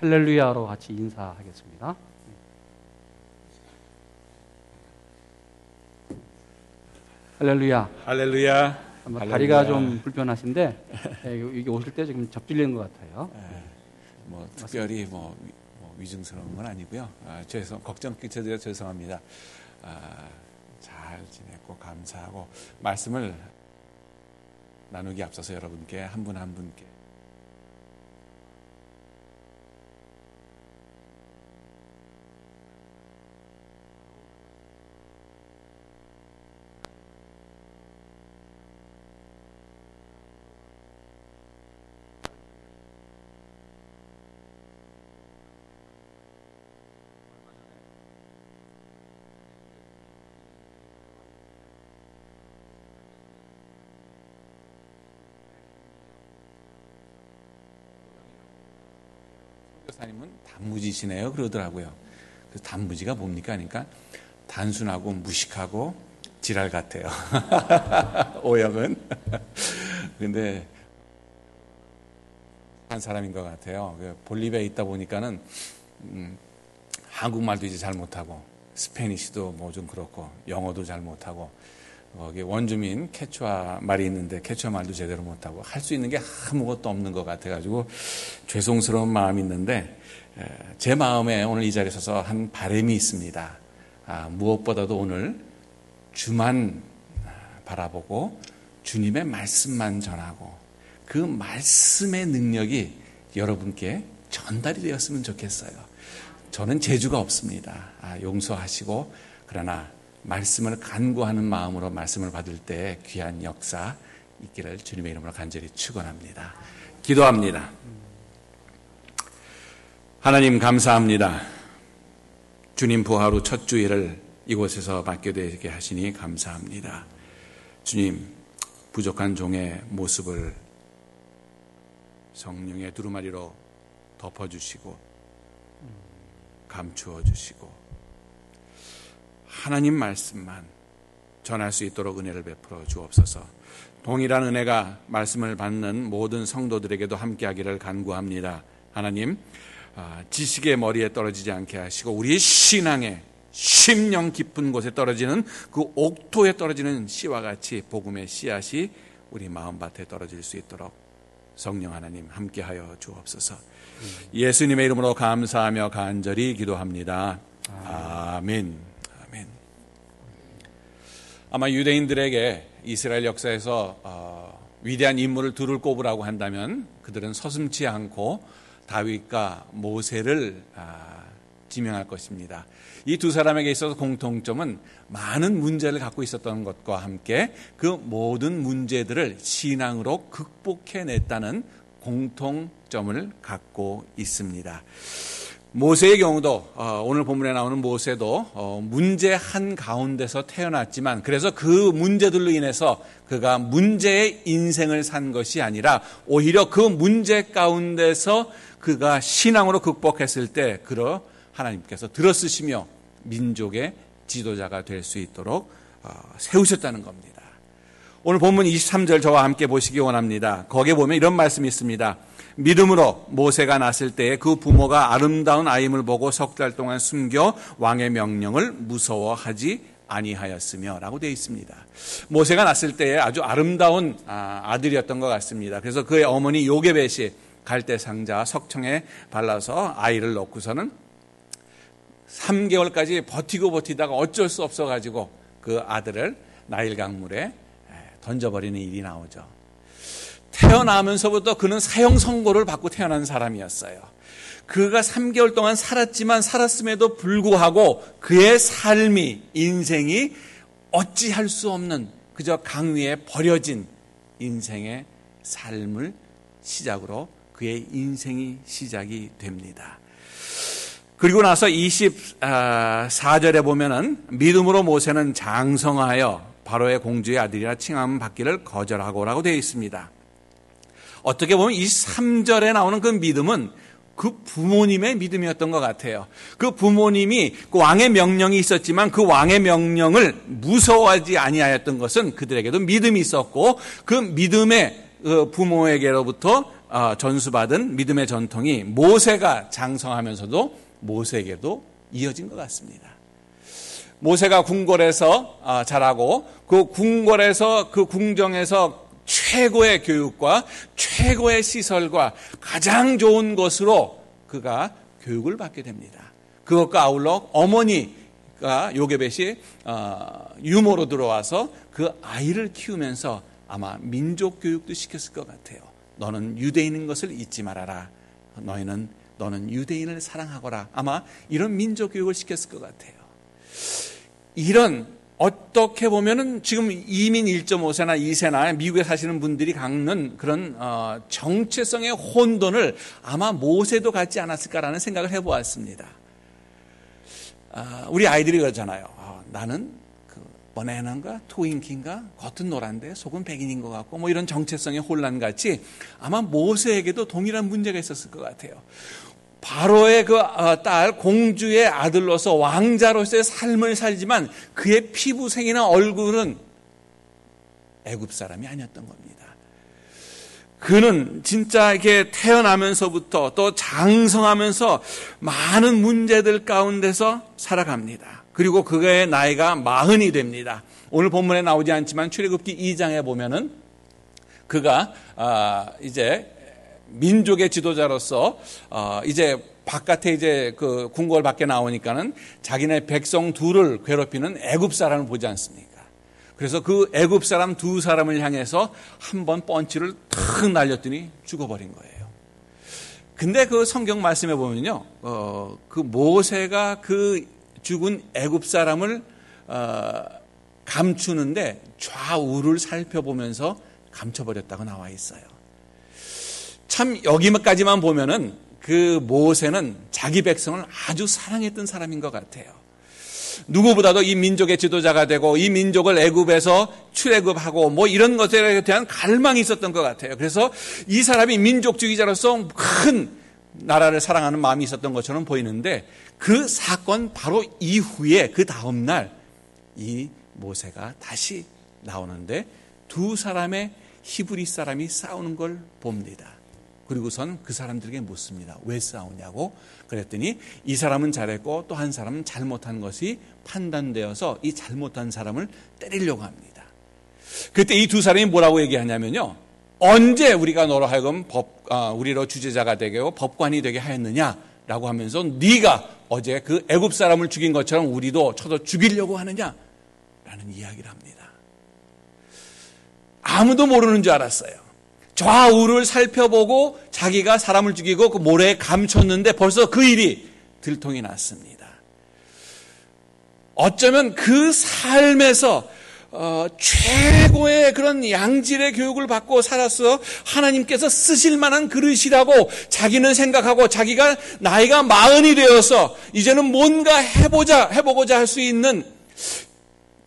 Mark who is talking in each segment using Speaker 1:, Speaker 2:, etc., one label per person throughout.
Speaker 1: 할렐루야로 같이 인사하겠습니다. 할렐루야.
Speaker 2: 할렐루야.
Speaker 1: 아마
Speaker 2: 할렐루야.
Speaker 1: 다리가 좀 불편하신데 예, 여기 오실 때 지금 접질리는 것 같아요.
Speaker 2: 뭐 특별히 뭐, 위- 뭐 위중스러운 건 아니고요. 아, 죄송 걱정 끼쳐드려 죄송합니다. 아, 잘 지냈고 감사하고 말씀을 나누기 앞서서 여러분께 한 분한 분께 교사님은 단무지시네요 그러더라고요. 그 단무지가 뭡니까? 그러니까 단순하고 무식하고 지랄 같아요. 오역은. 근데 한 사람인 것 같아요. 그 볼리비아에 있다 보니까는 음, 한국말도 이제 잘 못하고 스페니시도 뭐 좀 그렇고 영어도 잘 못하고 원주민 캐추아 말이 있는데 캐추아 말도 제대로 못하고 할 수 있는 게 아무것도 없는 것 같아가지고 죄송스러운 마음이 있는데 에, 제 마음에 오늘 이 자리에 서서 한 바람이 있습니다. 아, 무엇보다도 오늘 주만 바라보고 주님의 말씀만 전하고 그 말씀의 능력이 여러분께 전달이 되었으면 좋겠어요. 저는 재주가 없습니다. 아, 용서하시고 그러나 말씀을 간구하는 마음으로 말씀을 받을 때 귀한 역사 있기를 주님의 이름으로 간절히 축원합니다. 기도합니다. 하나님 감사합니다. 주님 부하루 첫 주일을 이곳에서 맡게 되게 하시니 감사합니다. 주님 부족한 종의 모습을 성령의 두루마리로 덮어주시고 감추어 주시고 하나님 말씀만 전할 수 있도록 은혜를 베풀어 주옵소서. 동일한 은혜가 말씀을 받는 모든 성도들에게도 함께하기를 간구합니다. 하나님 아, 지식의 머리에 떨어지지 않게 하시고 우리의 신앙에 심령 깊은 곳에 떨어지는 그 옥토에 떨어지는 씨와 같이 복음의 씨앗이 우리 마음밭에 떨어질 수 있도록 성령 하나님 함께하여 주옵소서. 예수님의 이름으로 감사하며 간절히 기도합니다. 아멘. 아멘. 아마 유대인들에게 이스라엘 역사에서 어, 위대한 인물을 둘을 꼽으라고 한다면 그들은 서슴지 않고 다윗과 모세를 아, 지명할 것입니다. 이 두 사람에게 있어서 공통점은 많은 문제를 갖고 있었던 것과 함께 그 모든 문제들을 신앙으로 극복해냈다는 공통점을 갖고 있습니다. 모세의 경우도 어, 오늘 본문에 나오는 모세도 어, 문제 한 가운데서 태어났지만 그래서 그 문제들로 인해서 그가 문제의 인생을 산 것이 아니라 오히려 그 문제 가운데서 그가 신앙으로 극복했을 때 그러 하나님께서 들어쓰시며 민족의 지도자가 될 수 있도록 어, 세우셨다는 겁니다. 오늘 본문 23절 저와 함께 보시기 원합니다. 거기에 보면 이런 말씀이 있습니다. 믿음으로 모세가 났을 때에 그 부모가 아름다운 아임을 보고 석 달 동안 숨겨 왕의 명령을 무서워하지 아니하였으며 라고 되어 있습니다. 모세가 났을 때에 아주 아름다운 아, 아들이었던 것 같습니다. 그래서 그의 어머니 요게벳이 갈대 상자 석청에 발라서 아이를 넣고서는 3개월까지 버티고 버티다가 어쩔 수 없어 가지고 그 아들을 나일 강물에 던져버리는 일이 나오죠. 태어나면서부터 그는 사형 선고를 받고 태어난 사람이었어요. 그가 3개월 동안 살았지만 살았음에도 불구하고 그의 삶이 인생이 어찌할 수 없는 그저 강위에 버려진 인생의 삶을 시작으로 그의 인생이 시작이 됩니다. 그리고 나서 24절에 보면은 믿음으로 모세는 장성하여 바로의 공주의 아들이라 칭함 받기를 거절하고라고 되어 있습니다. 어떻게 보면 23절에 나오는 그 믿음은 그 부모님의 믿음이었던 것 같아요. 그 부모님이 그 왕의 명령이 있었지만 그 왕의 명령을 무서워하지 아니하였던 것은 그들에게도 믿음이 있었고 그 믿음의 부모에게로부터 어, 전수받은 믿음의 전통이 모세가 장성하면서도 모세에게도 이어진 것 같습니다. 모세가 궁궐에서 아, 자라고 그 궁궐에서 그 궁정에서 최고의 교육과 최고의 시설과 가장 좋은 것으로 그가 교육을 받게 됩니다. 그것과 아울러 어머니가 요게벳이 어, 유모로 들어와서 그 아이를 키우면서 아마 민족 교육도 시켰을 것 같아요. 너는 유대인인 것을 잊지 말아라. 너희는 너는 유대인을 사랑하거라. 아마 이런 민족 교육을 시켰을 것 같아요. 이런 어떻게 보면은 지금 이민 1.5세나 2세나 미국에 사시는 분들이 갖는 그런 어, 정체성의 혼돈을 아마 모세도 갖지 않았을까라는 생각을 해보았습니다. 아, 우리 아이들이 그러잖아요. 아, 나는 그 버네나인가 트윙키인가 겉은 노란데 속은 백인인 것 같고 뭐 이런 정체성의 혼란 같이 아마 모세에게도 동일한 문제가 있었을 것 같아요. 바로의 그딸 어, 공주의 아들로서 왕자로서의 삶을 살지만 그의 피부색이나 얼굴은 애굽 사람이 아니었던 겁니다. 그는 진짜 이렇게 태어나면서부터 또 장성하면서 많은 문제들 가운데서 살아갑니다. 그리고 그의 나이가 마흔이 됩니다. 오늘 본문에 나오지 않지만 출애굽기 2장에 보면은 그가 아, 이제 민족의 지도자로서 어 이제 바깥에 이제 그 궁궐 밖에 나오니까는 자기네 백성 둘을 괴롭히는 애굽 사람을 보지 않습니까? 그래서 그 애굽 사람 두 사람을 향해서 한 번 펀치를 탁 날렸더니 죽어버린 거예요. 근데 그 성경 말씀에 보면요, 어, 그 모세가 그 죽은 애굽 사람을 어, 감추는데 좌우를 살펴보면서 감춰버렸다고 나와 있어요. 참 여기까지만 보면은 그 모세는 자기 백성을 아주 사랑했던 사람인 것 같아요. 누구보다도 이 민족의 지도자가 되고 이 민족을 애굽에서 출애굽하고 뭐 이런 것에 대한 갈망이 있었던 것 같아요. 그래서 이 사람이 민족주의자로서 큰 나라를 사랑하는 마음이 있었던 것처럼 보이는데 그 사건 바로 이후에 그 다음 날 이 모세가 다시 나오는데 두 사람의 히브리 사람이 싸우는 걸 봅니다. 그리고선 그 사람들에게 묻습니다. 왜 싸우냐고. 그랬더니 이 사람은 잘했고 또 한 사람은 잘못한 것이 판단되어서 이 잘못한 사람을 때리려고 합니다. 그때 이 두 사람이 뭐라고 얘기하냐면요. 언제 우리가 너로 하여금 법, 아, 우리로 주제자가 되게 하고 법관이 되게 하였느냐라고 하면서 네가 어제 그 애굽 사람을 죽인 것처럼 우리도 쳐서 죽이려고 하느냐라는 이야기를 합니다. 아무도 모르는 줄 알았어요. 좌우를 살펴보고 자기가 사람을 죽이고 그 모래에 감췄는데 벌써 그 일이 들통이 났습니다. 어쩌면 그 삶에서 어, 최고의 그런 양질의 교육을 받고 살았어 하나님께서 쓰실 만한 그릇이라고 자기는 생각하고 자기가 나이가 마흔이 되어서 이제는 뭔가 해보자 해보고자 할 수 있는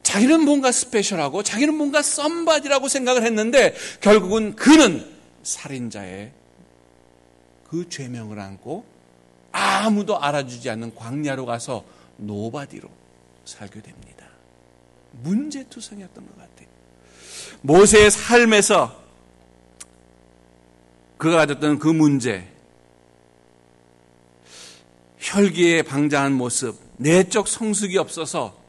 Speaker 2: 자기는 뭔가 스페셜하고 자기는 뭔가 썸바디라고 생각을 했는데 결국은 그는 살인자의 그 죄명을 안고 아무도 알아주지 않는 광야로 가서 nobody로 살게 됩니다. 문제투성이었던 것 같아요. 모세의 삶에서 그가 가졌던 그 문제, 혈기에 방자한 모습, 내적 성숙이 없어서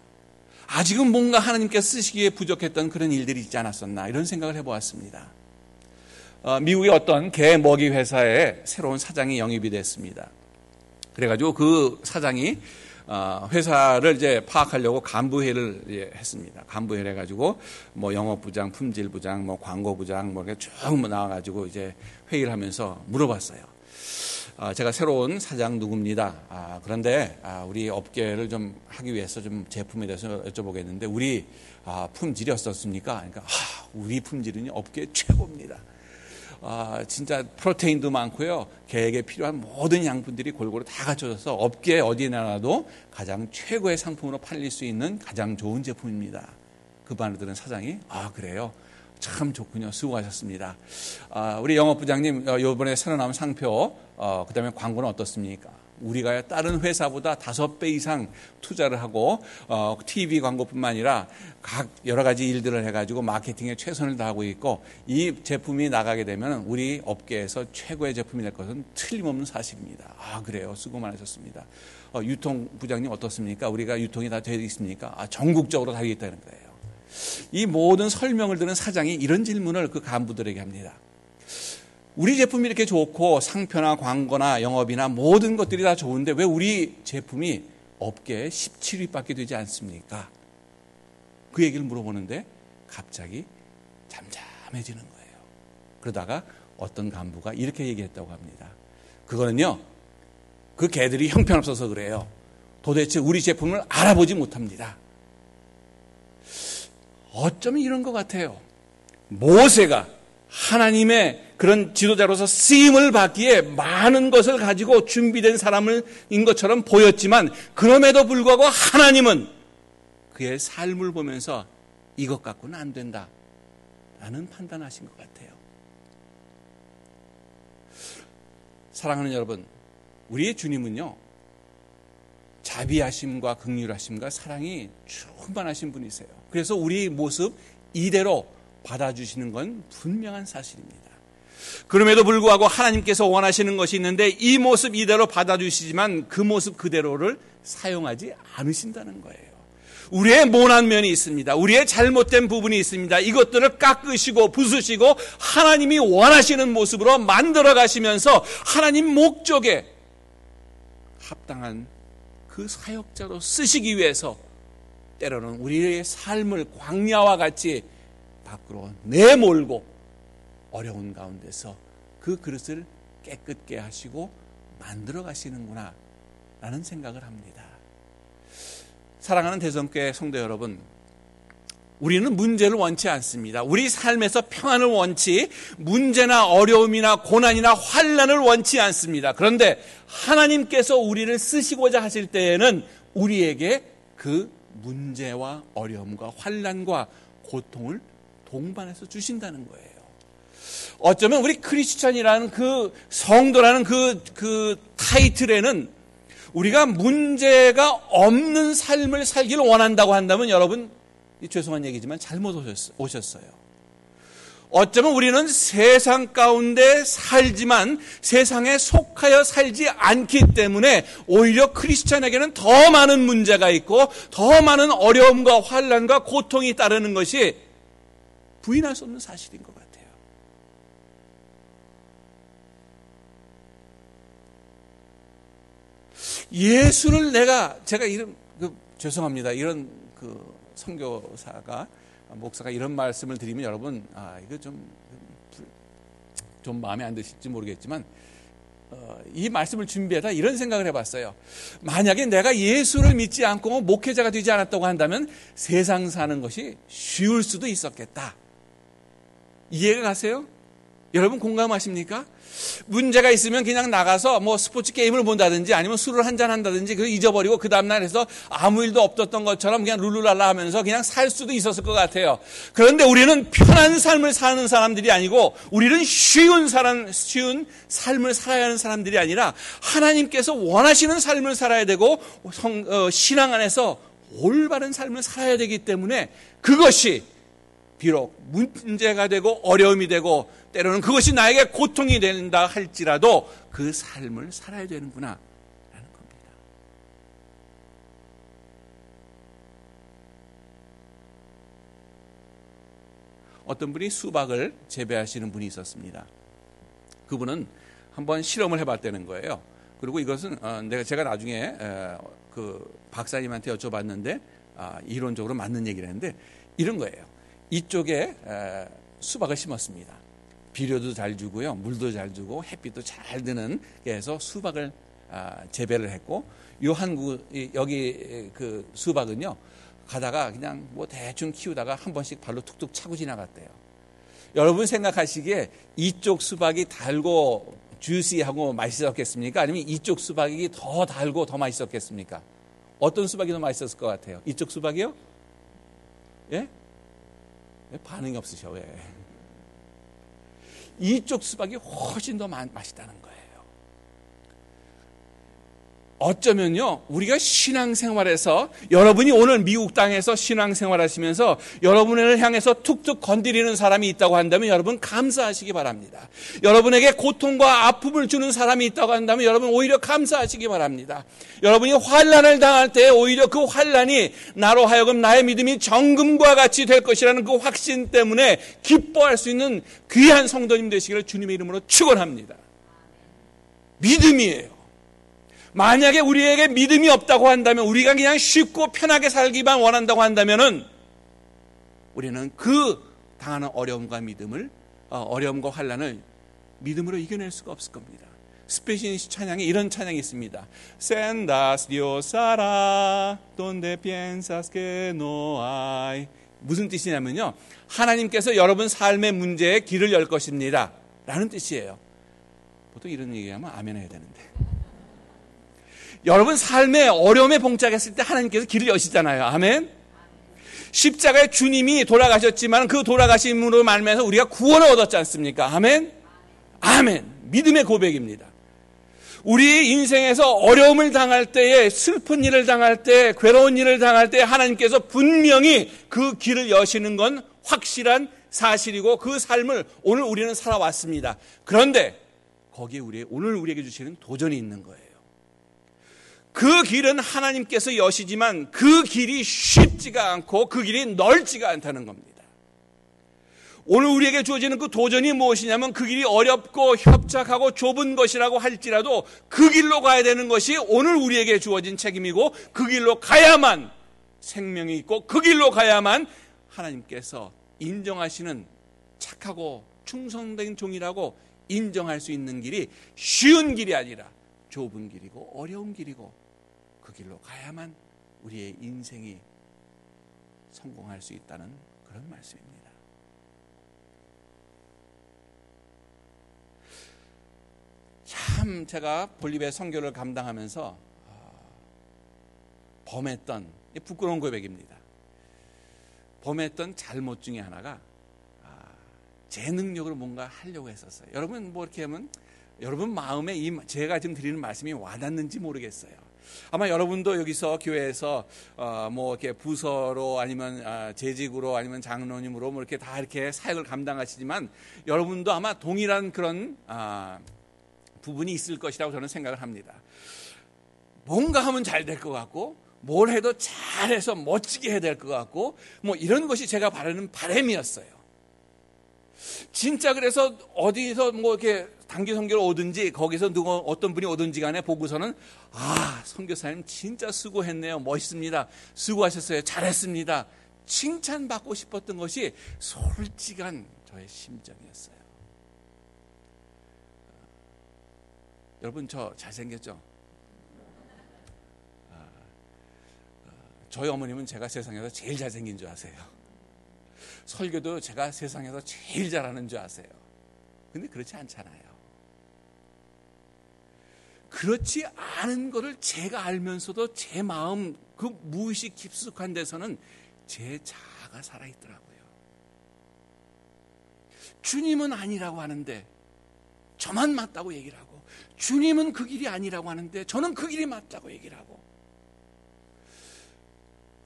Speaker 2: 아직은 뭔가 하나님께서 쓰시기에 부족했던 그런 일들이 있지 않았었나 이런 생각을 해보았습니다. 어, 미국의 어떤 개 먹이 회사에 새로운 사장이 영입이 됐습니다. 그래가지고 그 사장이 어, 회사를 이제 파악하려고 간부회를 했습니다. 간부회를 해가지고 뭐 영업부장, 품질부장, 뭐 광고부장 뭐 이렇게 쭉 나와가지고 이제 회의를 하면서 물어봤어요. 아, 제가 새로운 사장 누굽니다. 아, 그런데 아, 우리 업계를 좀 하기 위해서 좀 제품에 대해서 여쭤보겠는데 우리 아, 품질이 어떻습니까? 그러니까 아, 우리 품질은 업계 최고입니다. 아, 진짜 프로테인도 많고요. 개에게 필요한 모든 양분들이 골고루 다 갖춰져서 업계 어디에 나라도 가장 최고의 상품으로 팔릴 수 있는 가장 좋은 제품입니다. 그 반을 들은 사장이 아 그래요. 참 좋군요. 수고하셨습니다. 아, 우리 영업부장님, 어, 요번에 새로 나온 상표, 어, 그 다음에 광고는 어떻습니까? 우리가 다른 회사보다 다섯 배 이상 투자를 하고 어, TV 광고뿐만 아니라 각 여러 가지 일들을 해가지고 마케팅에 최선을 다하고 있고 이 제품이 나가게 되면 우리 업계에서 최고의 제품이 될 것은 틀림없는 사실입니다. 아 그래요. 수고 많으셨습니다. 어, 유통 부장님 어떻습니까? 우리가 유통이 다 되어 있습니까? 아, 전국적으로 다 되어 있다는 거예요. 이 모든 설명을 들은 사장이 이런 질문을 그 간부들에게 합니다. 우리 제품이 이렇게 좋고 상표나 광고나 영업이나 모든 것들이 다 좋은데 왜 우리 제품이 업계에 17위밖에 되지 않습니까? 그 얘기를 물어보는데 갑자기 잠잠해지는 거예요. 그러다가 어떤 간부가 이렇게 얘기했다고 합니다. 그거는요, 그 개들이 형편없어서 그래요. 도대체 우리 제품을 알아보지 못합니다. 어쩌면 이런 것 같아요. 모세가 하나님의 그런 지도자로서 쓰임을 받기에 많은 것을 가지고 준비된 사람인 것처럼 보였지만 그럼에도 불구하고 하나님은 그의 삶을 보면서 이것 갖고는 안 된다. 라는 판단하신 것 같아요. 사랑하는 여러분, 우리의 주님은요, 자비하심과 극률하심과 사랑이 충만하신 분이세요. 그래서 우리 모습 이대로 받아주시는 건 분명한 사실입니다. 그럼에도 불구하고 하나님께서 원하시는 것이 있는데 이 모습 이대로 받아주시지만 그 모습 그대로를 사용하지 않으신다는 거예요. 우리의 모난 면이 있습니다. 우리의 잘못된 부분이 있습니다. 이것들을 깎으시고 부수시고 하나님이 원하시는 모습으로 만들어 가시면서 하나님 목적에 합당한 그 사역자로 쓰시기 위해서 때로는 우리의 삶을 광야와 같이 밖으로 내몰고 어려운 가운데서 그 그릇을 깨끗게 하시고 만들어 가시는구나 라는 생각을 합니다. 사랑하는 대성교회 성도 여러분, 우리는 문제를 원치 않습니다. 우리 삶에서 평안을 원치, 문제나 어려움이나 고난이나 환란을 원치 않습니다. 그런데 하나님께서 우리를 쓰시고자 하실 때에는 우리에게 그 문제와 어려움과 환란과 고통을 동반해서 주신다는 거예요. 어쩌면 우리 크리스천이라는 그 성도라는 그, 그 타이틀에는 우리가 문제가 없는 삶을 살기를 원한다고 한다면 여러분, 죄송한 얘기지만 잘못 오셨어요. 어쩌면 우리는 세상 가운데 살지만 세상에 속하여 살지 않기 때문에 오히려 크리스천에게는 더 많은 문제가 있고 더 많은 어려움과 환란과 고통이 따르는 것이 부인할 수 없는 사실인 것 같아요. 예수를 내가 제가 이런 그, 죄송합니다. 이런 그 선교사가 목사가 이런 말씀을 드리면 여러분 아 이거 좀좀 좀 마음에 안 드실지 모르겠지만 어, 이 말씀을 준비하다 이런 생각을 해봤어요. 만약에 내가 예수를 믿지 않고 목회자가 되지 않았다고 한다면 세상 사는 것이 쉬울 수도 있었겠다. 이해가 가세요? 여러분 공감하십니까? 문제가 있으면 그냥 나가서 뭐 스포츠 게임을 본다든지 아니면 술을 한잔 한다든지 그 잊어버리고 그 다음날 해서 아무 일도 없었던 것처럼 그냥 룰루랄라 하면서 그냥 살 수도 있었을 것 같아요. 그런데 우리는 편한 삶을 사는 사람들이 아니고 우리는 쉬운 사람, 쉬운 삶을 살아야 하는 사람들이 아니라 하나님께서 원하시는 삶을 살아야 되고 성, 어, 신앙 안에서 올바른 삶을 살아야 되기 때문에 그것이 비록 문제가 되고 어려움이 되고 때로는 그것이 나에게 고통이 된다 할지라도 그 삶을 살아야 되는구나 라는 겁니다. 어떤 분이 수박을 재배하시는 분이 있었습니다. 그분은 한번 실험을 해봤다는 거예요. 그리고 이것은 어, 내가 제가 나중에 그 박사님한테 여쭤봤는데 아, 이론적으로 맞는 얘기를 했는데 이런 거예요. 이쪽에 수박을 심었습니다. 비료도 잘 주고요, 물도 잘 주고 햇빛도 잘 드는 해서 수박을 아, 재배를 했고 요 한국 여기 그 수박은요 가다가 그냥 뭐 대충 키우다가 한 번씩 발로 툭툭 차고 지나갔대요. 여러분 생각하시기에 이쪽 수박이 달고 주시하고 맛있었겠습니까? 아니면 이쪽 수박이 더 달고 더 맛있었겠습니까? 어떤 수박이 더 맛있었을 것 같아요? 이쪽 수박이요? 예? 왜 반응이 없으셔 왜? 이쪽 수박이 훨씬 더 맛- 맛있다는 거예요. 어쩌면요, 우리가 신앙생활에서 여러분이 오늘 미국 땅에서 신앙생활 하시면서 여러분을 향해서 툭툭 건드리는 사람이 있다고 한다면 여러분 감사하시기 바랍니다. 여러분에게 고통과 아픔을 주는 사람이 있다고 한다면 여러분 오히려 감사하시기 바랍니다. 여러분이 환란을 당할 때 오히려 그 환란이 나로 하여금 나의 믿음이 정금과 같이 될 것이라는 그 확신 때문에 기뻐할 수 있는 귀한 성도님 되시기를 주님의 이름으로 축원합니다. 믿음이에요. 만약에 우리에게 믿음이 없다고 한다면 우리가 그냥 쉽고 편하게 살기만 원한다고 한다면은 우리는 그 당하는 어려움과 믿음을 어, 어려움과 환란을 믿음으로 이겨낼 수가 없을 겁니다. 스페시니시 찬양에 이런 찬양이 있습니다. Sendas Dios hará donde piensas que no hay. 무슨 뜻이냐면요. 하나님께서 여러분 삶의 문제에 길을 열 것입니다. 라는 뜻이에요. 보통 이런 얘기하면 아멘 해야 되는데. 여러분 삶의 어려움에 봉착했을 때 하나님께서 길을 여시잖아요. 아멘. 십자가의 주님이 돌아가셨지만 그 돌아가심으로 말미암아서 우리가 구원을 얻었지 않습니까? 아멘. 아멘. 믿음의 고백입니다. 우리 인생에서 어려움을 당할 때에 슬픈 일을 당할 때 괴로운 일을 당할 때 하나님께서 분명히 그 길을 여시는 건 확실한 사실이고 그 삶을 오늘 우리는 살아왔습니다. 그런데 거기에 우리 오늘 우리에게 주시는 도전이 있는 거예요. 그 길은 하나님께서 여시지만 그 길이 쉽지가 않고 그 길이 넓지가 않다는 겁니다. 오늘 우리에게 주어지는 그 도전이 무엇이냐면 그 길이 어렵고 협착하고 좁은 것이라고 할지라도 그 길로 가야 되는 것이 오늘 우리에게 주어진 책임이고 그 길로 가야만 생명이 있고 그 길로 가야만 하나님께서 인정하시는 착하고 충성된 종이라고 인정할 수 있는 길이 쉬운 길이 아니라 좁은 길이고 어려운 길이고 그 길로 가야만 우리의 인생이 성공할 수 있다는 그런 말씀입니다. 참 제가 볼리비아 선교를 감당하면서 범했던 부끄러운 고백입니다. 범했던 잘못 중에 하나가 제 능력으로 뭔가 하려고 했었어요. 여러분 뭐 이렇게 하면 여러분 마음에 이 제가 지금 드리는 말씀이 와닿는지 모르겠어요. 아마 여러분도 여기서 교회에서 어 뭐 이렇게 부서로 아니면 아 재직으로 아니면 장로님으로 뭐 이렇게 다 이렇게 사역을 감당하시지만 여러분도 아마 동일한 그런 아 부분이 있을 것이라고 저는 생각을 합니다. 뭔가 하면 잘 될 것 같고 뭘 해도 잘해서 멋지게 해야 될 것 같고 뭐 이런 것이 제가 바라는 바람이었어요. 진짜 그래서 어디서 뭐 이렇게 단기 선교를 오든지 거기서 누구 어떤 분이 오든지 간에 보고서는 아 선교사님 진짜 수고했네요 멋있습니다 수고하셨어요 잘했습니다 칭찬받고 싶었던 것이 솔직한 저의 심정이었어요. 여러분 저 잘생겼죠? 아, 저희 어머님은 제가 세상에서 제일 잘생긴 줄 아세요. 설교도 제가 세상에서 제일 잘하는 줄 아세요. 근데 그렇지 않잖아요. 그렇지 않은 것을 제가 알면서도 제 마음 그 무의식 깊숙한 데서는 제 자아가 살아있더라고요. 주님은 아니라고 하는데 저만 맞다고 얘기를 하고 주님은 그 길이 아니라고 하는데 저는 그 길이 맞다고 얘기를 하고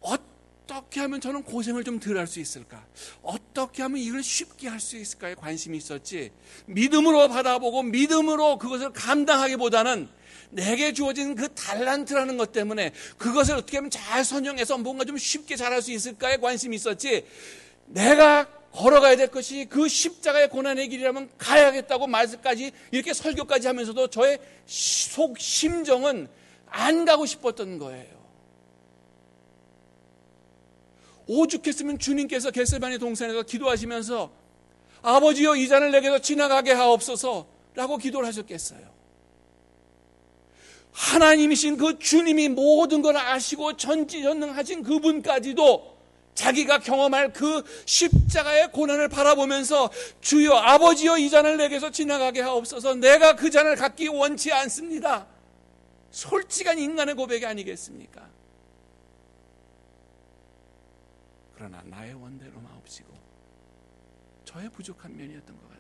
Speaker 2: 어떻게 하면 저는 고생을 좀 덜 할 수 있을까? 어떻게 하면 이걸 쉽게 할 수 있을까에 관심이 있었지. 믿음으로 받아보고 믿음으로 그것을 감당하기보다는 내게 주어진 그 달란트라는 것 때문에 그것을 어떻게 하면 잘 선용해서 뭔가 좀 쉽게 잘할 수 있을까에 관심이 있었지. 내가 걸어가야 될 것이 그 십자가의 고난의 길이라면 가야겠다고 말까지 이렇게 설교까지 하면서도 저의 속 심정은 안 가고 싶었던 거예요. 오죽했으면 주님께서 겟세바니 동산에서 기도하시면서 아버지여 이 잔을 내게서 지나가게 하옵소서 라고 기도를 하셨겠어요. 하나님이신 그 주님이 모든 걸 아시고 전지전능하신 그분까지도 자기가 경험할 그 십자가의 고난을 바라보면서 주여 아버지여 이 잔을 내게서 지나가게 하옵소서 내가 그 잔을 갖기 원치 않습니다. 솔직한 인간의 고백이 아니겠습니까? 그러나 나의 원대로 마옵시고 저의 부족한 면이었던 것 같아요.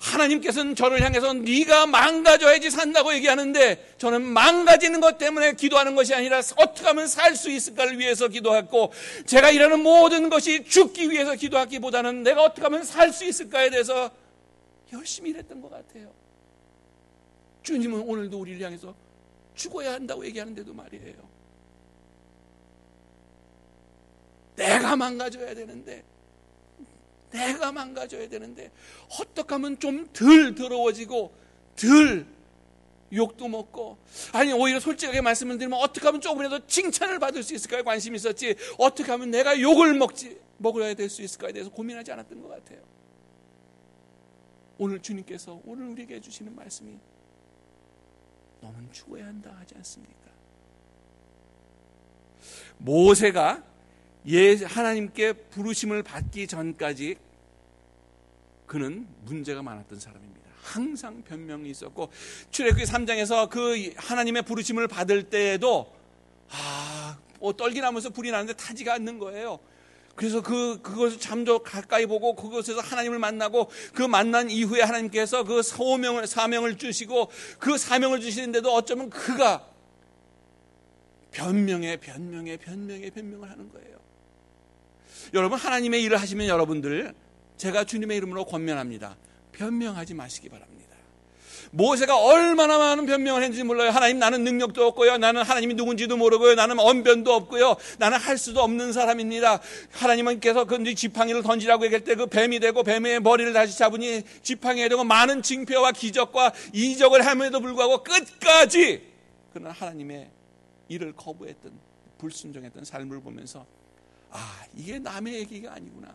Speaker 2: 하나님께서는 저를 향해서 네가 망가져야지 산다고 얘기하는데 저는 망가지는 것 때문에 기도하는 것이 아니라 어떻게 하면 살 수 있을까를 위해서 기도했고 제가 일하는 모든 것이 죽기 위해서 기도하기보다는 내가 어떻게 하면 살 수 있을까에 대해서 열심히 일했던 것 같아요. 주님은 오늘도 우리를 향해서 죽어야 한다고 얘기하는데도 말이에요. 내가 망가져야 되는데 내가 망가져야 되는데 어떻게 하면 좀 덜 더러워지고 덜 욕도 먹고 아니 오히려 솔직하게 말씀을 드리면 어떻게 하면 조금이라도 칭찬을 받을 수 있을까에 관심이 있었지 어떻게 하면 내가 욕을 먹지 먹어야 될 수 있을까에 대해서 고민하지 않았던 것 같아요. 오늘 주님께서 오늘 우리에게 해주시는 말씀이 너는 죽어야 한다 하지 않습니까? 모세가 예 하나님께 부르심을 받기 전까지 그는 문제가 많았던 사람입니다. 항상 변명이 있었고 출애굽기 3장에서 그 하나님의 부르심을 받을 때에도 아, 뭐 떨기나면서 불이 나는데 타지가 않는 거예요. 그래서 그 그것을 잠도 가까이 보고 그곳에서 하나님을 만나고 그 만난 이후에 하나님께서 그 소명을 사명을 주시고 그 사명을 주시는데도 어쩌면 그가 변명에 변명에 변명에 변명을 하는 거예요. 여러분 하나님의 일을 하시면 여러분들 제가 주님의 이름으로 권면합니다. 변명하지 마시기 바랍니다. 모세가 얼마나 많은 변명을 했는지 몰라요. 하나님 나는 능력도 없고요. 나는 하나님이 누군지도 모르고요. 나는 언변도 없고요. 나는 할 수도 없는 사람입니다. 하나님께서 그 지팡이를 던지라고 얘기할 때 그 뱀이 되고 뱀의 머리를 다시 잡으니 지팡이가 되고 많은 징표와 기적과 이적을 함에도 불구하고 끝까지 그는 하나님의 일을 거부했던 불순종했던 삶을 보면서 아 이게 남의 얘기가 아니구나.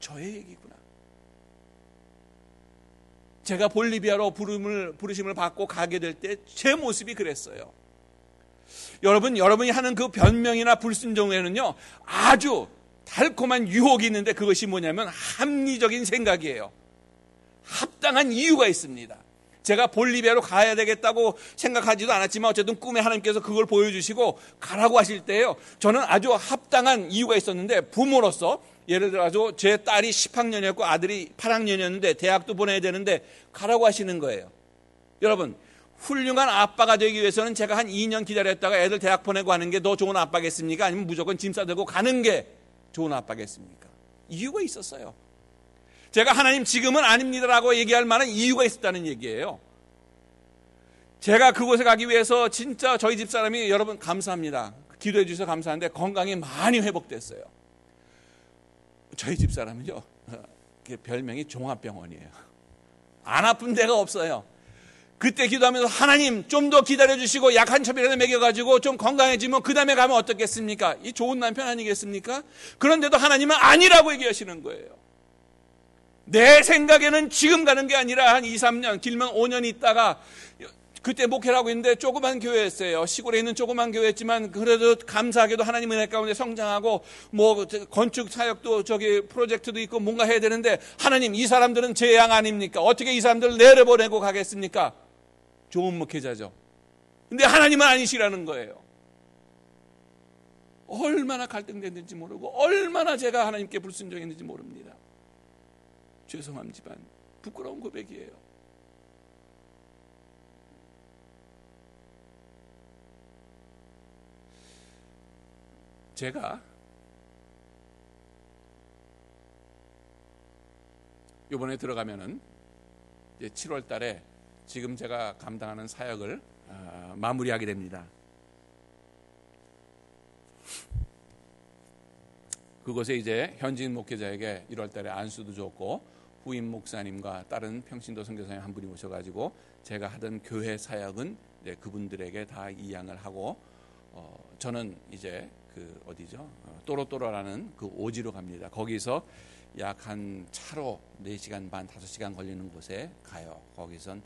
Speaker 2: 저의 얘기구나. 제가 볼리비아로 부름을, 부르심을 받고 가게 될 때 제 모습이 그랬어요. 여러분, 여러분이 하는 그 변명이나 불순종에는요, 아주 달콤한 유혹이 있는데 그것이 뭐냐면 합리적인 생각이에요. 합당한 이유가 있습니다. 제가 볼리비아로 가야 되겠다고 생각하지도 않았지만 어쨌든 꿈에 하나님께서 그걸 보여주시고 가라고 하실 때요. 저는 아주 합당한 이유가 있었는데 부모로서 예를 들어서 제 딸이 10학년이었고 아들이 8학년이었는데 대학도 보내야 되는데 가라고 하시는 거예요. 여러분, 훌륭한 아빠가 되기 위해서는 제가 한 2년 기다렸다가 애들 대학 보내고 하는 게 더 좋은 아빠겠습니까? 아니면 무조건 짐 싸들고 가는 게 좋은 아빠겠습니까? 이유가 있었어요. 제가 하나님 지금은 아닙니다라고 얘기할 만한 이유가 있었다는 얘기예요. 제가 그곳에 가기 위해서 진짜 저희 집 사람이 여러분 감사합니다. 기도해 주셔서 감사한데 건강이 많이 회복됐어요. 저희 집 사람은요, 어, 별명이 종합병원이에요. 안 아픈 데가 없어요. 그때 기도하면서 하나님 좀 더 기다려 주시고 약 한 첩이라도 먹여 가지고 좀 건강해지면 그 다음에 가면 어떻겠습니까? 이 좋은 남편 아니겠습니까? 그런데도 하나님은 아니라고 얘기하시는 거예요. 내 생각에는 지금 가는 게 아니라 한 2, 3년, 길면 5년 있다가 그때 목회를 하고 있는데 조그만 교회였어요. 시골에 있는 조그만 교회였지만 그래도 감사하게도 하나님 은혜 가운데 성장하고 뭐 건축 사역도 저기 프로젝트도 있고 뭔가 해야 되는데 하나님 이 사람들은 제양 아닙니까? 어떻게 이 사람들을 내려보내고 가겠습니까? 좋은 목회자죠. 근데 하나님은 아니시라는 거예요. 얼마나 갈등됐는지 모르고 얼마나 제가 하나님께 불순종했는지 모릅니다. 죄송합지만 부끄러운 고백이에요. 제가 이번에 들어가면은 이제 7월 달에 지금 제가 감당하는 사역을 어, 마무리하게 됩니다. 그곳에 이제 현지인 목회자에게 1월 달에 안수도 줬고 후임 목사님과 다른 평신도 선교사님 한 분이 오셔가지고 제가 하던 교회 사역은 그분들에게 다 이양을 하고 어, 저는 이제 그 어디죠? 어, 또로또로라는 그 오지로 갑니다. 거기서 약 한 차로 4시간 반, 5시간 걸리는 곳에 가요. 거기선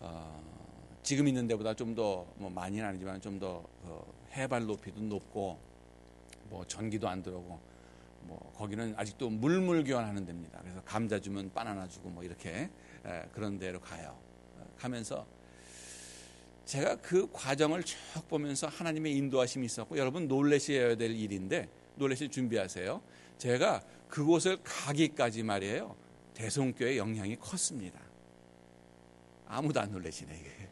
Speaker 2: 어, 지금 있는 데보다 좀 더 뭐 많이는 아니지만 좀더 어, 해발 높이도 높고 뭐 전기도 안 들어오고 뭐 거기는 아직도 물물 교환하는 데입니다. 그래서 감자 주면 바나나 주고 뭐 이렇게 에, 그런 데로 가요. 어, 가면서 제가 그 과정을 쭉 보면서 하나님의 인도하심이 있었고 여러분 놀라셔야 될 일인데 놀라실 준비하세요. 제가 그곳을 가기까지 말이에요. 대성교의 영향이 컸습니다. 아무도 안 놀라시네, 이게.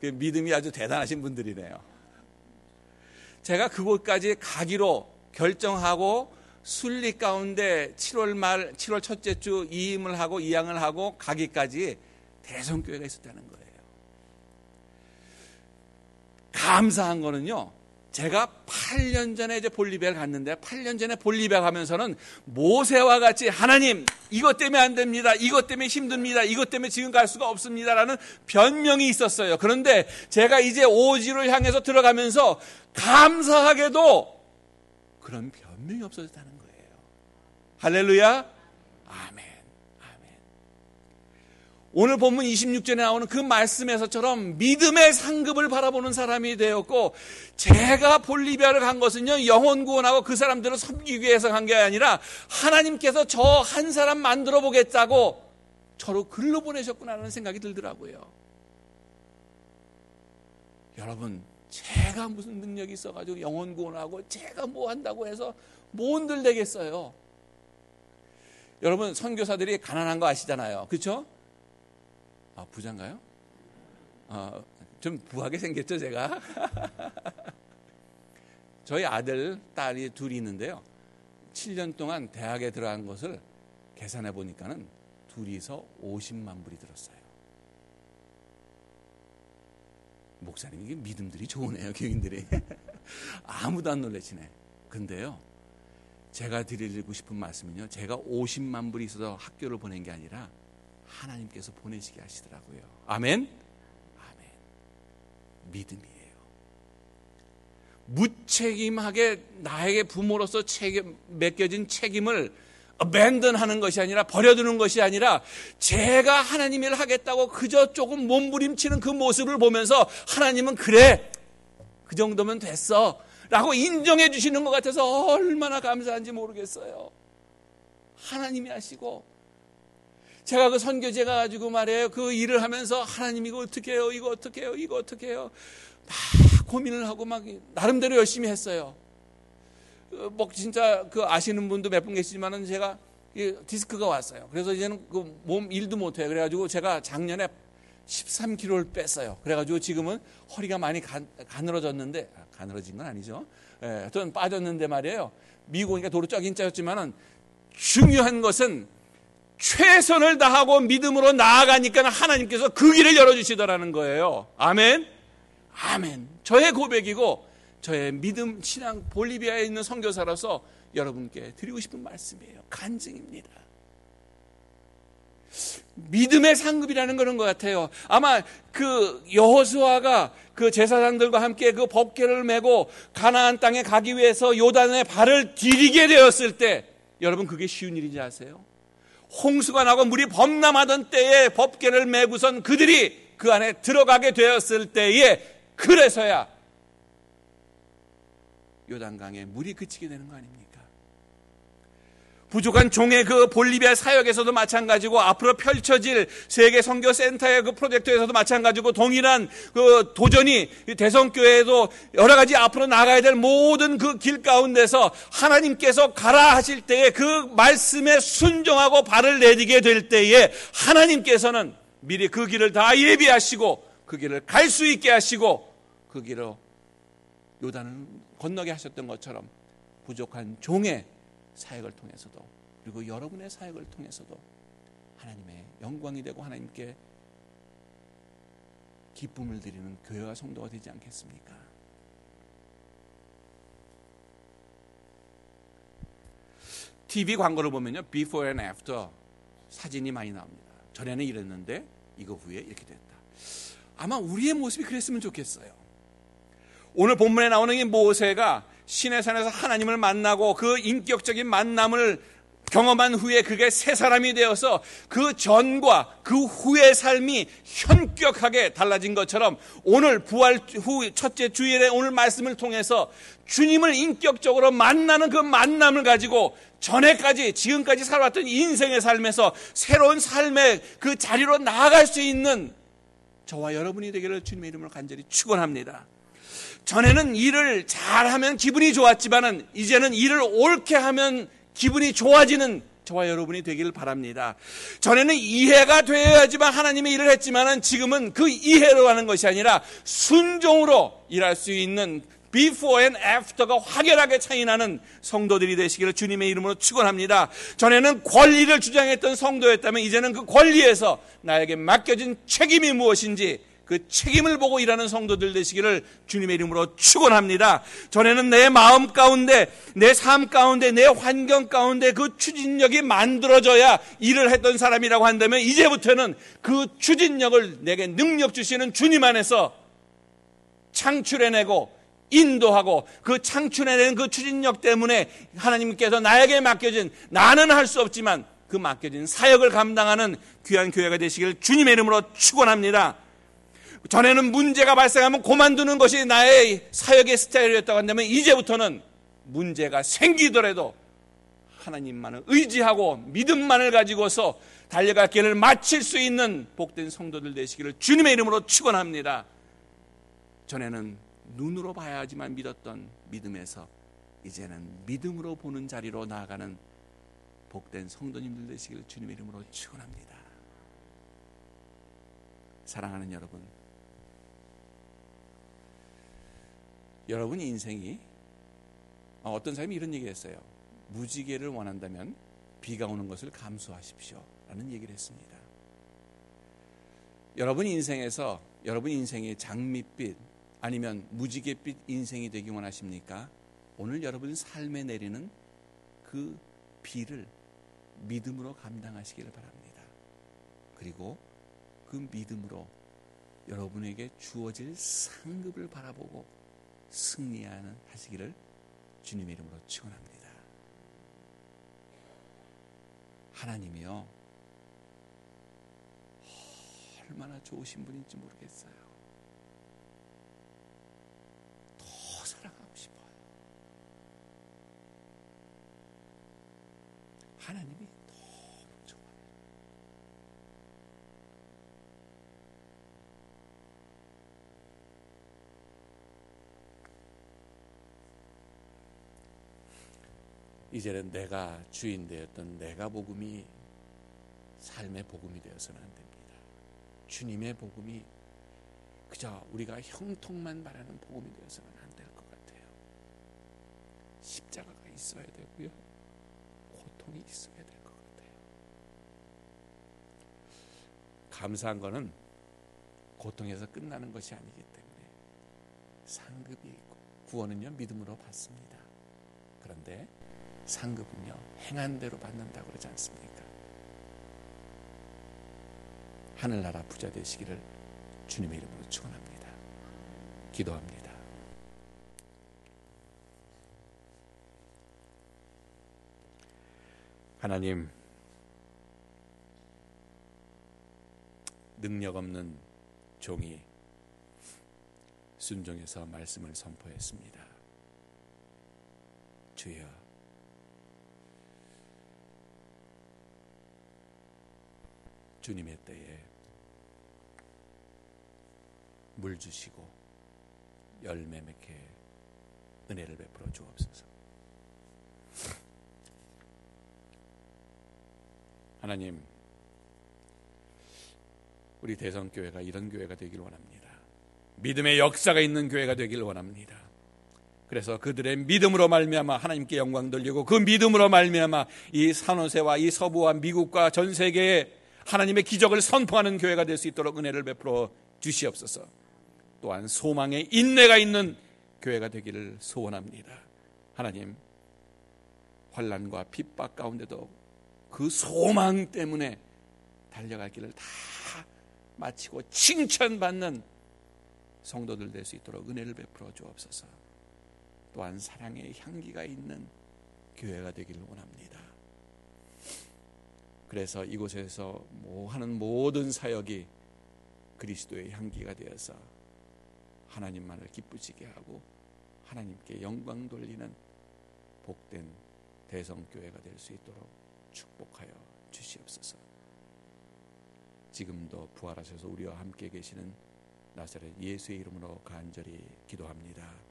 Speaker 2: 그 믿음이 아주 대단하신 분들이네요. 제가 그곳까지 가기로 결정하고 순리 가운데 7월 말, 7월 첫째 주 이임을 하고 이양을 하고 가기까지 대성교회가 있었다는 거예요. 감사한 거는요. 제가 8년 전에 이제 볼리비아를 갔는데 8년 전에 볼리비아 가면서는 모세와 같이 하나님 이것 때문에 안 됩니다. 이것 때문에 힘듭니다. 이것 때문에 지금 갈 수가 없습니다라는 변명이 있었어요. 그런데 제가 이제 오지를 향해서 들어가면서 감사하게도 그런 변명이 없어졌다는. 할렐루야. 아멘. 오늘 본문 26절에 나오는 그 말씀에서처럼 믿음의 상급을 바라보는 사람이 되었고 제가 볼리비아를 간 것은요 영혼 구원하고 그 사람들을 섬기기 위해서 간 게 아니라 하나님께서 저 한 사람 만들어 보겠다고 저로 글로 보내셨구나라는 생각이 들더라고요. 여러분 제가 무슨 능력이 있어가지고 영혼 구원하고 제가 뭐 한다고 해서 뭔들 되겠어요. 여러분 선교사들이 가난한 거 아시잖아요. 그렇죠? 아, 부자인가요? 아, 좀 부하게 생겼죠, 제가? 저희 아들, 딸이 둘이 있는데요. 7년 동안 대학에 들어간 것을 계산해 보니까는 둘이서 50만 불이 들었어요. 목사님, 이게 믿음들이 좋으네요, 교인들이. 아무도 안 놀래시네. 근데요, 제가 드리고 싶은 말씀은요, 제가 50만 불이 있어서 학교를 보낸 게 아니라 하나님께서 보내시게 하시더라고요. 아멘? 아멘. 믿음이에요. 무책임하게 나에게 부모로서 책임, 맡겨진 책임을 abandon하는 것이 아니라 버려두는 것이 아니라 제가 하나님 일 하겠다고 그저 조금 몸부림치는 그 모습을 보면서 하나님은 그래 그 정도면 됐어 라고 인정해 주시는 것 같아서 얼마나 감사한지 모르겠어요. 하나님이 하시고 제가 그 선교제 가 가지고 말이에요. 그 일을 하면서 하나님 이거 어떻게 해요? 이거 어떻게 해요? 이거 어떻게 해요? 막 고민을 하고 막 나름대로 열심히 했어요. 그뭐 진짜 그 아시는 분도 몇 분 계시지만은 제가 디스크가 왔어요. 그래서 이제는 그 몸 일도 못 해요. 그래가지고 제가 작년에 13kg를 뺐어요. 그래가지고 지금은 허리가 많이 간, 가늘어졌는데 아, 가늘어진 건 아니죠. 예, 하여튼 빠졌는데 말이에요. 미국이니까 도로 쩍인 짜였지만은 중요한 것은 최선을 다하고 믿음으로 나아가니까 하나님께서 그 길을 열어주시더라는 거예요. 아멘. 아멘. 저의 고백이고 저의 믿음 신앙 볼리비아에 있는 선교사로서 여러분께 드리고 싶은 말씀이에요. 간증입니다. 믿음의 상급이라는 그런 것 같아요. 아마 그 여호수아가 그 제사장들과 함께 그 법궤를 메고 가나안 땅에 가기 위해서 요단에 발을 디디게 되었을 때 여러분 그게 쉬운 일인지 아세요? 홍수가 나고 물이 범람하던 때에 법계를 메고선 그들이 그 안에 들어가게 되었을 때에 그래서야 요단강에 물이 그치게 되는 거 아닙니까? 부족한 종의 그 볼리비아 사역에서도 마찬가지고 앞으로 펼쳐질 세계 선교 센터의 그 프로젝트에서도 마찬가지고 동일한 그 도전이 대성교회에도 여러 가지 앞으로 나가야 될 모든 그 길 가운데서 하나님께서 가라 하실 때에 그 말씀에 순종하고 발을 내디게 될 때에 하나님께서는 미리 그 길을 다 예비하시고 그 길을 갈 수 있게 하시고 그 길로 요단을 건너게 하셨던 것처럼 부족한 종의 사역을 통해서도 그리고 여러분의 사역을 통해서도 하나님의 영광이 되고 하나님께 기쁨을 드리는 교회와 성도가 되지 않겠습니까? TV 광고를 보면요. before and after 사진이 많이 나옵니다. 전에는 이랬는데 이거 후에 이렇게 됐다. 아마 우리의 모습이 그랬으면 좋겠어요. 오늘 본문에 나오는 이 모세가 신의 산에서 하나님을 만나고 그 인격적인 만남을 경험한 후에 그게 새 사람이 되어서 그 전과 그 후의 삶이 현격하게 달라진 것처럼 오늘 부활 후 첫째 주일에 오늘 말씀을 통해서 주님을 인격적으로 만나는 그 만남을 가지고 전에까지 지금까지 살아왔던 인생의 삶에서 새로운 삶의 그 자리로 나아갈 수 있는 저와 여러분이 되기를 주님의 이름으로 간절히 축원합니다. 전에는 일을 잘하면 기분이 좋았지만은 이제는 일을 옳게 하면 기분이 좋아지는 저와 여러분이 되기를 바랍니다. 전에는 이해가 되어야지만 하나님의 일을 했지만은 지금은 그 이해로 하는 것이 아니라 순종으로 일할 수 있는 before and after가 확연하게 차이나는 성도들이 되시기를 주님의 이름으로 축원합니다. 전에는 권리를 주장했던 성도였다면 이제는 그 권리에서 나에게 맡겨진 책임이 무엇인지 그 책임을 보고 일하는 성도들 되시기를 주님의 이름으로 축원합니다. 전에는 내 마음 가운데, 내 삶 가운데, 내 환경 가운데 그 추진력이 만들어져야 일을 했던 사람이라고 한다면 이제부터는 그 추진력을 내게 능력 주시는 주님 안에서 창출해내고 인도하고 그 창출해낸 그 추진력 때문에 하나님께서 나에게 맡겨진 나는 할 수 없지만 그 맡겨진 사역을 감당하는 귀한 교회가 되시길 주님의 이름으로 축원합니다. 전에는 문제가 발생하면 고만두는 것이 나의 사역의 스타일이었다고 한다면 이제부터는 문제가 생기더라도 하나님만을 의지하고 믿음만을 가지고서 달려갈 길을 마칠 수 있는 복된 성도들 되시기를 주님의 이름으로 축원합니다. 전에는 눈으로 봐야지만 믿었던 믿음에서 이제는 믿음으로 보는 자리로 나아가는 복된 성도님들 되시기를 주님의 이름으로 축원합니다. 사랑하는 여러분, 여러분 인생이 어, 어떤 사람이 이런 얘기를 했어요. 무지개를 원한다면 비가 오는 것을 감수하십시오. 라는 얘기를 했습니다. 여러분 인생에서 여러분 인생의 장밋빛 아니면 무지갯빛 인생이 되기 원하십니까? 오늘 여러분 삶에 내리는 그 비를 믿음으로 감당하시기를 바랍니다. 그리고 그 믿음으로 여러분에게 주어질 상급을 바라보고 승리하는 하시기를 주님의 이름으로 축원합니다. 하나님이요 얼마나 좋으신 분인지 모르겠어요. 하나님이 너무 좋아요. 이제는 내가 주인 되었던 내가 복음이 삶의 복음이 되어서는 안 됩니다. 주님의 복음이 그저 우리가 형통만 바라는 복음이 되어서는 안 될 것 같아요. 십자가가 있어야 되고요. 고통이 있어야 될 것 같아요. 감사한 거는 고통에서 끝나는 것이 아니기 때문에 상급이 있고 구원은요 믿음으로 받습니다. 그런데 상급은요 행한 대로 받는다고 그러지 않습니까? 하늘나라 부자 되시기를 주님의 이름으로 축원합니다. 기도합니다. 하나님 능력 없는 종이 순종해서 말씀을 선포했습니다. 주여 주님의 때에 물 주시고 열매 맺게 은혜를 베풀어 주옵소서. 하나님, 우리 대성교회가 이런 교회가 되길 원합니다. 믿음의 역사가 있는 교회가 되길 원합니다. 그래서 그들의 믿음으로 말미암아 하나님께 영광 돌리고 그 믿음으로 말미암아 이 산호세와 이 서부와 미국과 전 세계에 하나님의 기적을 선포하는 교회가 될 수 있도록 은혜를 베풀어 주시옵소서. 또한 소망의 인내가 있는 교회가 되기를 소원합니다. 하나님 환란과 핍박 가운데도 그 소망 때문에 달려갈 길을 다 마치고 칭찬받는 성도들 될 수 있도록 은혜를 베풀어 주옵소서. 또한 사랑의 향기가 있는 교회가 되기를 원합니다. 그래서 이곳에서 뭐 하는 모든 사역이 그리스도의 향기가 되어서 하나님만을 기쁘시게 하고 하나님께 영광 돌리는 복된 대성교회가 될 수 있도록 축복하여 주시옵소서. 지금도 부활하셔서 우리와 함께 계시는 나사렛 예수의 이름으로 간절히 기도합니다.